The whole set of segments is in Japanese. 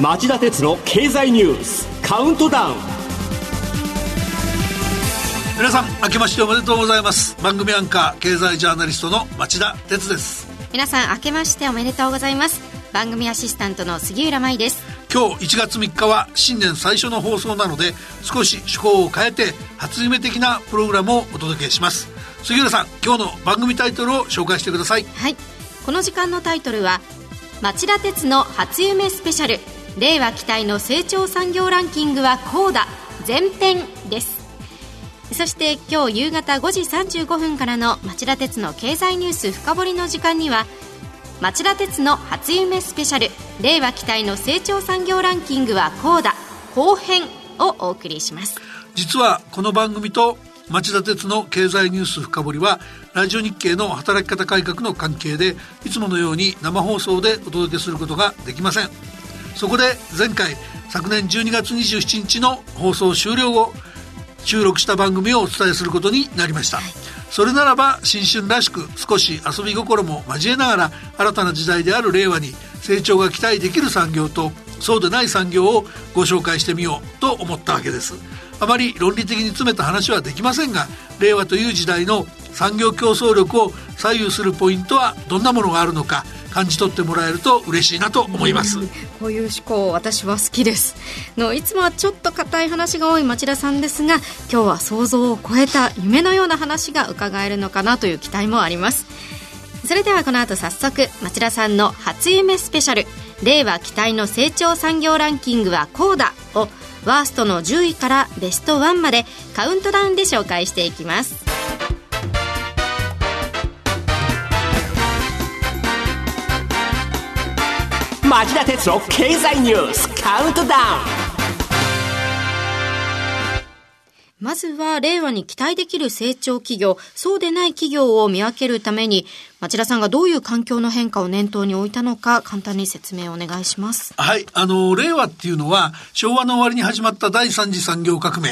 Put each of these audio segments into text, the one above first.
町田鉄の経済ニュースカウントダウン。皆さん明けましておめでとうございます。番組アンカー経済ジャーナリストの町田鉄です。皆さん明けましておめでとうございます。番組アシスタントの杉浦舞です。今日1月3日は新年最初の放送なので少し趣向を変えて初夢的なプログラムをお届けします。杉浦さん今日の番組タイトルを紹介してください。はい。この時間のタイトルは町田鉄の初夢スペシャル令和期待の成長産業ランキングはこうだ。前編です。そして今日夕方5時35分からの町田鉄の経済ニュース深掘りの時間には町田鉄の初夢スペシャル令和期待の成長産業ランキングはこうだ。後編をお送りします。実はこの番組と町田鉄の経済ニュース深掘りはラジオ日経の働き方改革の関係でいつものように生放送でお届けすることができません。そこで前回昨年12月27日の放送終了後収録した番組をお伝えすることになりました、それならば新春らしく少し遊び心も交えながら新たな時代である令和に成長が期待できる産業とそうでない産業をご紹介してみようと思ったわけです。あまり論理的に詰めた話はできませんが令和という時代の産業競争力を左右するポイントはどんなものがあるのか感じ取ってもらえると嬉しいなと思います、こういう思考私は好きです。のいつもはちょっと硬い話が多い町田さんですが今日は想像を超えた夢のような話が伺えるのかなという期待もあります。それではこの後早速町田さんの初夢スペシャル。令和期待の成長産業ランキングはこうだをワーストの10位からベスト1までカウントダウンで紹介していきます。町田哲の経済ニュースカウントダウンまずは令和に期待できる成長企業、そうでない企業を見分けるために、町田さんがどういう環境の変化を念頭に置いたのか、簡単に説明をお願いします。はい。あの、令和っていうのは、昭和の終わりに始まった第三次産業革命、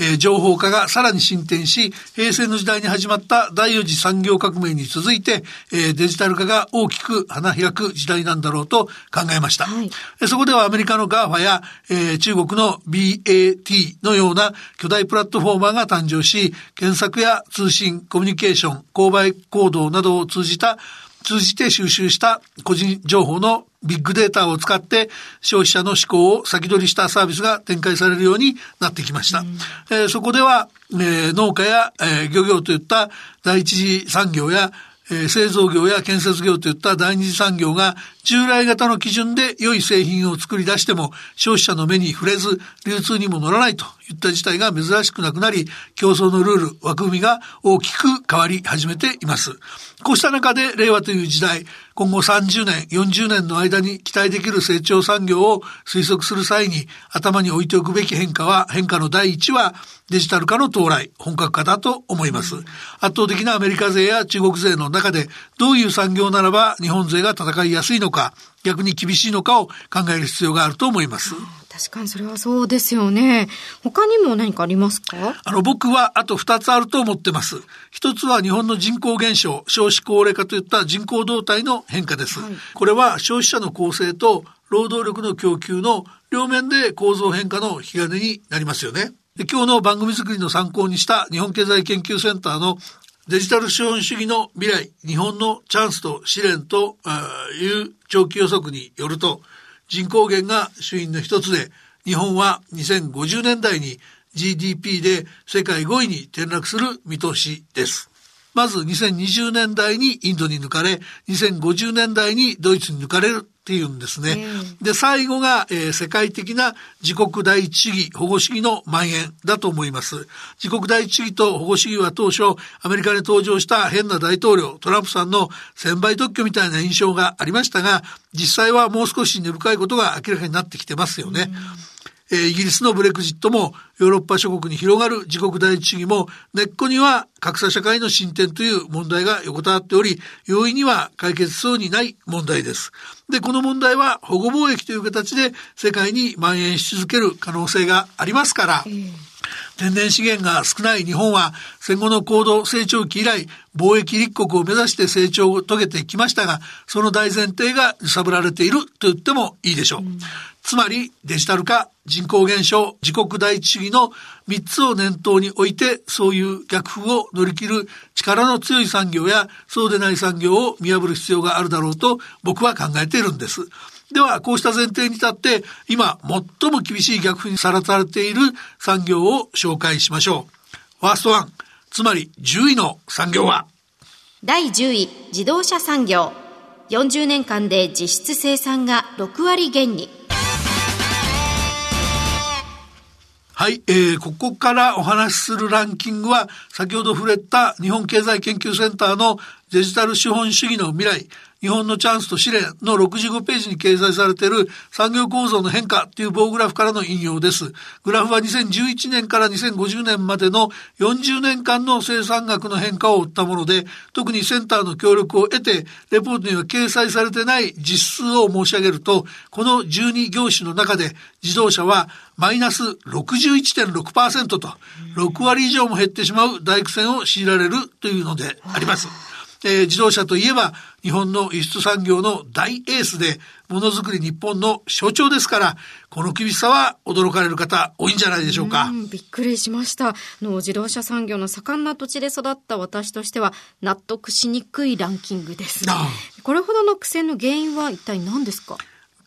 えー、情報化がさらに進展し、平成の時代に始まった第四次産業革命に続いて、えー、デジタル化が大きく花開く時代なんだろうと考えました。はい、そこではアメリカの GAFA や、えー、中国の BAT のような巨大プラットフォーマーが誕生し、検索や通信、コミュニケーション、購買行動などを通じた通じて収集した個人情報のビッグデータを使って消費者の思考を先取りしたサービスが展開されるようになってきました。うん、えー、そこでは、えー、農家や、えー、漁業といった第一次産業やえー、製造業や建設業といった第二次産業が従来型の基準で良い製品を作り出しても消費者の目に触れず流通にも乗らないといった事態が珍しくなくなり競争のルール枠組みが大きく変わり始めています。こうした中で令和という時代今後30年、40年の間に期待できる成長産業を推測する際に頭に置いておくべき変化は、変化の第一はデジタル化の到来、本格化だと思います。圧倒的なアメリカ勢や中国勢の中で、どういう産業ならば日本勢が戦いやすいのか、逆に厳しいのかを考える必要があると思います。確かにそれはそうですよね。他にも何かありますか？あの、僕はあと二つあると思ってます。一つは日本の人口減少、少子高齢化といった人口動態の変化です。はい、これは消費者の構成と労働力の供給の両面で構造変化の引き金になりますよね。で今日の番組作りの参考にした日本経済研究センターのデジタル資本主義の未来、日本のチャンスと試練という長期予測によると、人口減が主因の一つで、日本は2050年代に GDP で世界5位に転落する見通しです。まず2020年代にインドに抜かれ、2050年代にドイツに抜かれるっていうんですね。で、最後が、えー、世界的な自国第一主義、保護主義の蔓延だと思います。自国第一主義と保護主義は当初、アメリカに登場した変な大統領、トランプさんの専売特許みたいな印象がありましたが、実際はもう少し根深いことが明らかになってきてますよね。えー、イギリスのブレクジットもヨーロッパ諸国に広がる自国第一主義も根っこには格差社会の進展という問題が横たわっており、容易には解決そうにない問題です。で、この問題は保護貿易という形で世界に蔓延し続ける可能性がありますから、天然資源が少ない日本は戦後の高度成長期以来貿易立国を目指して成長を遂げてきましたがその大前提が揺さぶられていると言ってもいいでしょう、うん、つまりデジタル化人口減少自国第一主義の3つを念頭に置いてそういう逆風を乗り切る力の強い産業やそうでない産業を見破る必要があるだろうと僕は考えているんですでは、こうした前提に立って、今、最も厳しい逆風にさらされている産業を紹介しましょう。ファーストワン、つまり10位の産業は？第10位、自動車産業。40年間で実質生産が6割減に。はい、えー、ここからお話しするランキングは、先ほど触れた日本経済研究センターのデジタル資本主義の未来、日本のチャンスと試練の65ページに掲載されている産業構造の変化という棒グラフからの引用です。グラフは2011年から2050年までの40年間の生産額の変化を追ったもので、特にセンターの協力を得て、レポートには掲載されてない実数を申し上げると、この12業種の中で自動車はマイナス61.6%と、6割以上も減ってしまう大苦戦を強いられるというのであります。えー、自動車といえば日本の輸出産業の大エースで、ものづくり日本の象徴ですから、この厳しさは驚かれる方多いんじゃないでしょうか。うびっくりしました。の自動車産業の盛んな土地で育った私としては納得しにくいランキングです。これほどの苦戦の原因は一体何ですか？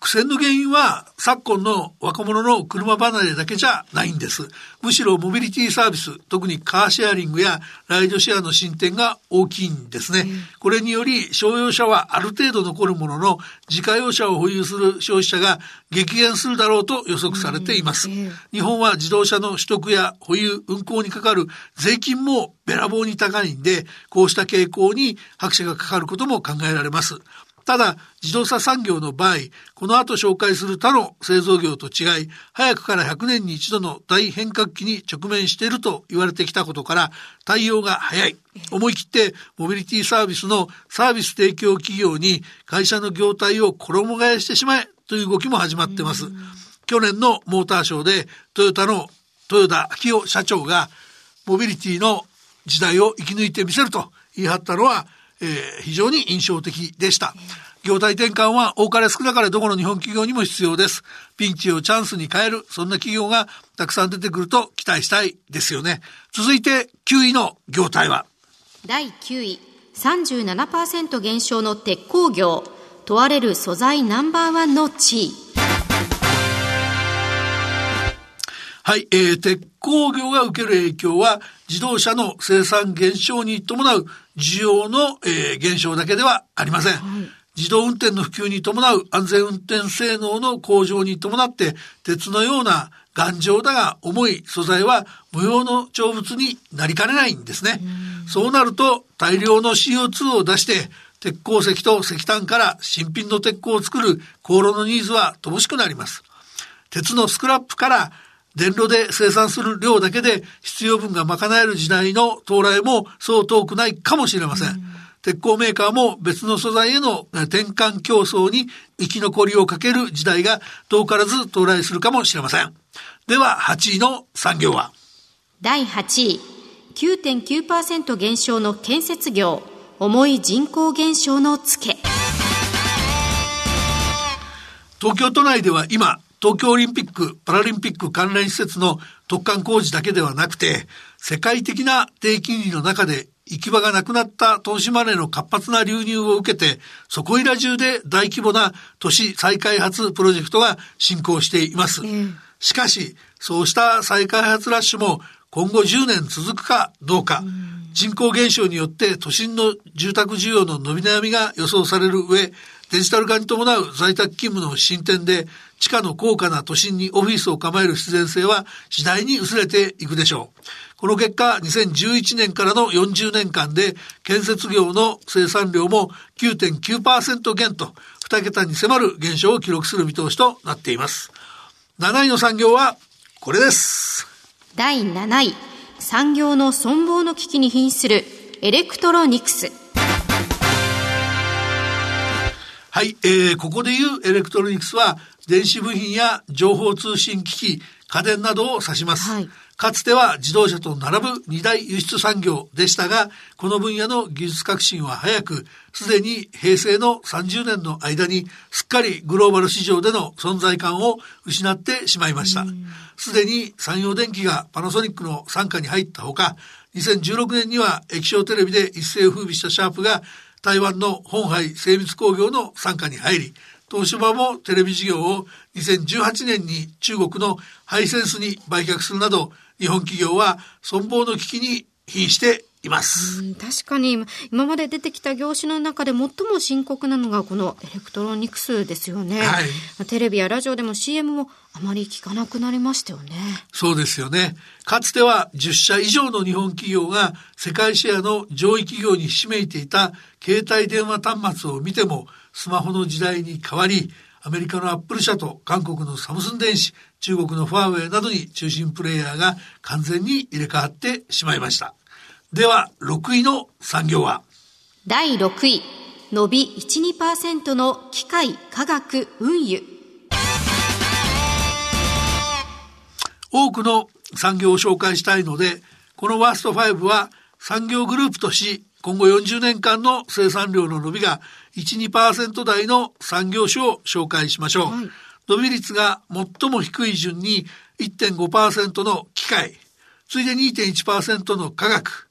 苦戦の原因は昨今の若者の車離れだけじゃないんです。むしろモビリティサービス、特にカーシェアリングやライドシェアの進展が大きいんですね。これにより商用車はある程度残るものの自家用車を保有する消費者が激減するだろうと予測されています。日本は自動車の取得や保有、運行にかかる税金もべらぼうに高いんで、こうした傾向に拍車がかかることも考えられます。ただ、自動車産業の場合、この後紹介する他の製造業と違い、早くから100年に一度の大変革期に直面していると言われてきたことから、対応が早い。思い切ってモビリティサービスのサービス提供企業に会社の業態を衣替えしてしまえという動きも始まってます。去年のモーターショーでトヨタの豊田昭夫社長がモビリティの時代を生き抜いてみせると言い張ったのはえー、非常に印象的でした。業態転換は多かれ少なかれどこの日本企業にも必要です。ピンチをチャンスに変える、そんな企業がたくさん出てくると期待したいですよね。続いて9位の業態は？第9位、37%減少の鉄鋼業。問われる素材ナンバーワンの地位。はい、えー、鉄鋼業が受ける影響は自動車の生産減少に伴う需要の、えー、減少だけではありません。はい自動運転の普及に伴う安全運転性能の向上に伴って鉄のような頑丈だが重い素材は無用の長物になりかねないんですね。そうなると大量の CO2 を出して鉄鉱石と石炭から新品の鉄鋼を作る航路のニーズは乏しくなります。鉄のスクラップから電炉で生産する量だけで必要分が賄える時代の到来もそう遠くないかもしれません。ん鉄鋼メーカーも別の素材への転換競争に生き残りをかける時代が遠からず到来するかもしれません。では8位の産業は？第8位、9.9%減少の建設業、重い人口減少のつけ。東京都内では今、東京オリンピック・パラリンピック関連施設の特管工事だけではなくて、世界的な低金利の中で行き場がなくなった投資マネーの活発な流入を受けて、そこいら中で大規模な都市再開発プロジェクトが進行しています。うん、しかし、そうした再開発ラッシュも今後10年続くかどうか、うん、人口減少によって都心の住宅需要の伸び悩みが予想される上、デジタル化に伴う在宅勤務の進展で地下の高価な都心にオフィスを構える必然性は次第に薄れていくでしょう。この結果、2011年からの40年間で建設業の生産量も9.9%減と2桁に迫る減少を記録する見通しとなっています。7位の産業はこれです。第7位、産業の存亡の危機に瀕するエレクトロニクス。はい、えー、ここで言うエレクトロニクスは電子部品や情報通信機器、家電などを指します。はいかつては自動車と並ぶ二大輸出産業でしたが、この分野の技術革新は早く、すでに平成の30年の間にすっかりグローバル市場での存在感を失ってしまいました。すでに産業電機がパナソニックの傘下に入ったほか、2016年には液晶テレビで一世を風靡したシャープが台湾の本杯精密工業の傘下に入り、東芝もテレビ事業を2018年に中国のハイセンスに売却するなど、日本企業は存亡の危機に瀕しています。確かに今まで出てきた業種の中で最も深刻なのがこのエレクトロニクスですよね。はい、テレビやラジオでも CM もあまり聞かなくなりましたよね。そうですよね。かつては10社以上の日本企業が世界シェアの上位企業にひしめいていた携帯電話端末を見てもスマホの時代に変わりアメリカのアップル社と韓国のサムスン電子、中国のファーウェイなどに中心プレイヤーが完全に入れ替わってしまいました。では、6位の産業は？第6位、伸び1、2%の機械、科学、運輸。多くの産業を紹介したいので、このワースト5は産業グループとし、今後40年間の生産量の伸びが1、2%台の産業種を紹介しましょう。はい、伸び率が最も低い順に1.5%の機械、次いで2.1%の科学、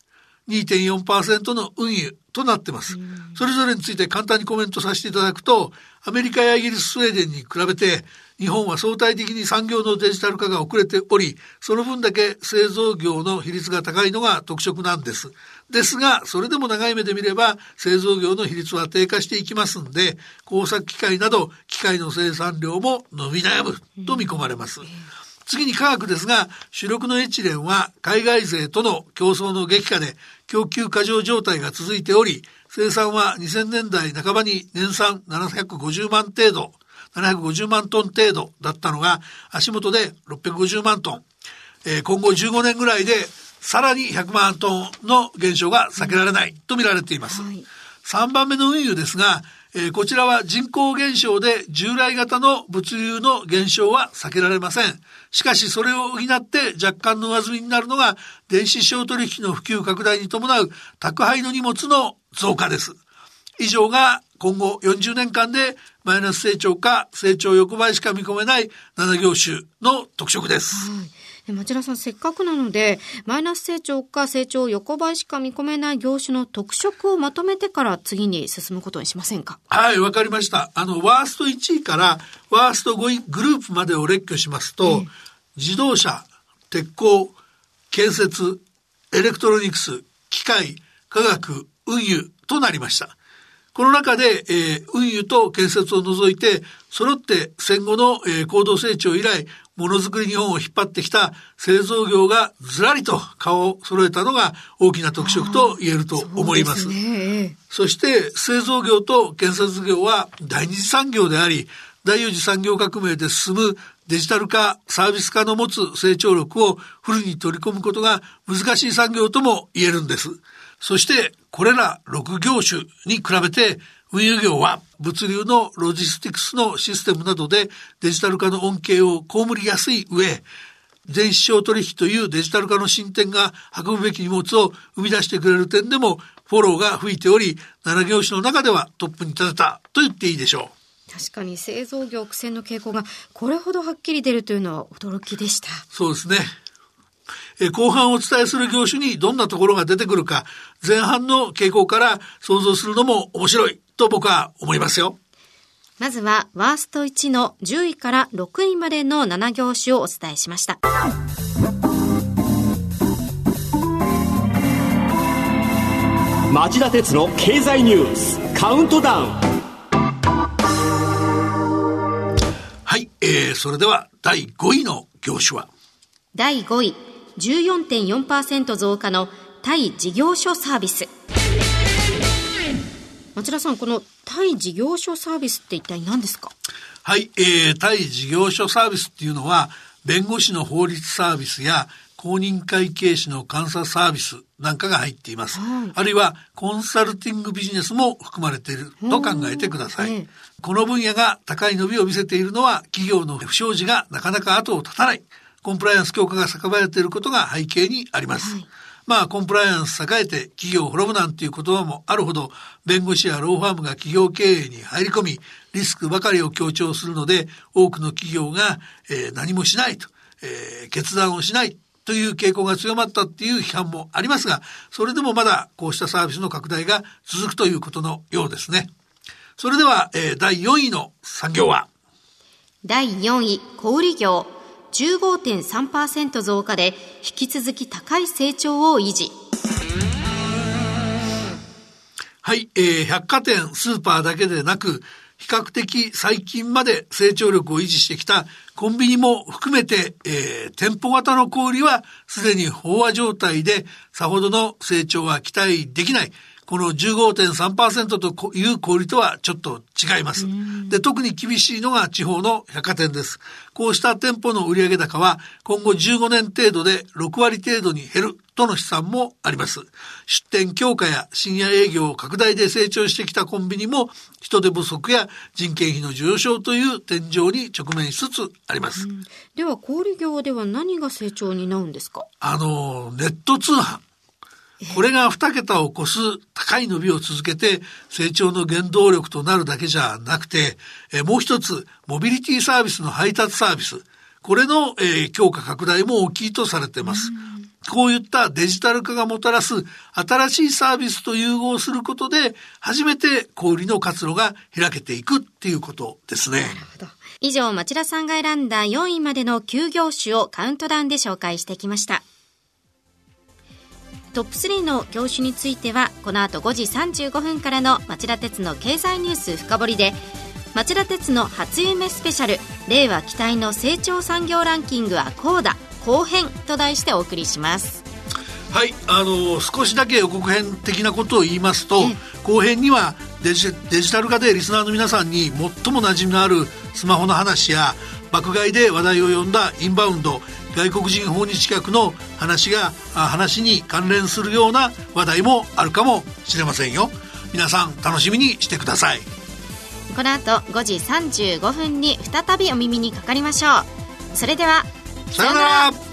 2.4%の運輸となってます。それぞれについて簡単にコメントさせていただくと、アメリカやイギリス、スウェーデンに比べて、日本は相対的に産業のデジタル化が遅れており、その分だけ製造業の比率が高いのが特色なんです。ですが、それでも長い目で見れば、製造業の比率は低下していきますんで、工作機械など、機械の生産量も伸び悩むと見込まれます。次に科学ですが、主力のエチレンは海外勢との競争の激化で供給過剰状態が続いており、生産は2000年代半ばに年産750万程度、750万トン程度だったのが、足元で650万トン。えー、今後15年ぐらいで、さらに100万トンの減少が避けられないと見られています。はい、3番目の運輸ですが、え、こちらは人口減少で従来型の物流の減少は避けられません。しかしそれを補って若干の上積みになるのが電子商取引の普及拡大に伴う宅配の荷物の増加です。以上が今後40年間でマイナス成長か成長横ばいしか見込めない7業種の特色です。はい町田さん、せっかくなので、マイナス成長か成長横ばいしか見込めない業種の特色をまとめてから次に進むことにしませんか？はい、わかりました。あの、ワースト1位からワースト5位グループまでを列挙しますと、自動車、鉄鋼、建設、エレクトロニクス、機械、化学、運輸となりました。この中で、えー、運輸と建設を除いて、揃って戦後の、えー、高度成長以来、ものづくり日本を引っ張ってきた製造業がずらりと顔を揃えたのが大きな特色と言えると思います。そね、そして製造業と建設業は第二次産業であり、第四次産業革命で進むデジタル化、サービス化の持つ成長力をフルに取り込むことが難しい産業とも言えるんです。そしてこれら6業種に比べて運輸業は物流のロジスティクスのシステムなどでデジタル化の恩恵を被りやすい上、電子商取引というデジタル化の進展が運ぶべき荷物を生み出してくれる点でもフォローが吹いており、7業種の中ではトップに立てたと言っていいでしょう。確かに製造業苦戦の傾向がこれほどはっきり出るというのは驚きでした。そうですね。え後半お伝えする業種にどんなところが出てくるか、前半の傾向から想像するのも面白いと僕は思いますよ。まずは、ワースト1の10位から6位までの7業種をお伝えしました。町田鉄の経済ニュースカウントダウンはい、えー、それでは第5位の業種は？第5位14.4%増加の対事業所サービス町田さんこの対事業所サービスって一体何ですか？はい、えー、対事業所サービスっていうのは弁護士の法律サービスや公認会計士の監査サービスなんかが入っています、はい、あるいはコンサルティングビジネスも含まれている。と考えてください、えー、この分野が高い伸びを見せているのは企業の不祥事がなかなか後を絶たない。コンプライアンス強化が叫ばれていることが背景にあります。はいまあ、コンプライアンス栄えて企業を滅ぶなんていう言葉もあるほど、弁護士やローファームが企業経営に入り込み、リスクばかりを強調するので、多くの企業が、えー、何もしないと、えー、決断をしないという傾向が強まったっていう批判もありますが、それでもまだこうしたサービスの拡大が続くということのようですね。それでは、えー、第4位の産業は？第4位、小売業。15.3%増加で引き続き高い成長を維持。はい、えー、百貨店、スーパーだけでなく、比較的最近まで成長力を維持してきたコンビニも含めて、えー、店舗型の小売はすでに飽和状態でさほどの成長は期待できない。この15.3%という小売とはちょっと違います。で、特に厳しいのが地方の百貨店です。こうした店舗の売上高は今後15年程度で6割程度に減るとの試算もあります。出店強化や深夜営業拡大で成長してきたコンビニも人手不足や人件費の上昇という天井に直面しつつあります。では小売業では何が成長になるんですかあの、ネット通販。これが2桁を超す高い伸びを続けて成長の原動力となるだけじゃなくて、えもう一つ、モビリティサービスの配達サービス。これの、えー、強化拡大も大きいとされています。こういったデジタル化がもたらす新しいサービスと融合することで、初めて小売の活路が開けていくっていうことですね。なるほど。以上、町田さんが選んだ4位までの休業種をカウントダウンで紹介してきました。トップ3の業種についてはこの後5時35分からの町田鉄の経済ニュース深掘りで町田鉄の初夢スペシャル令和期待の成長産業ランキングはこうだ後編と題してお送りします。はいあの少しだけ予告編的なことを言いますと後編にはデジデジタル化でリスナーの皆さんに最も馴染みのあるスマホの話や爆買いで話題を呼んだインバウンド外国人訪日客の話が話に関連するような話題もあるかもしれませんよ。皆さん楽しみにしてください。この後5時35分に再びお耳にかかりましょう。それではさようなら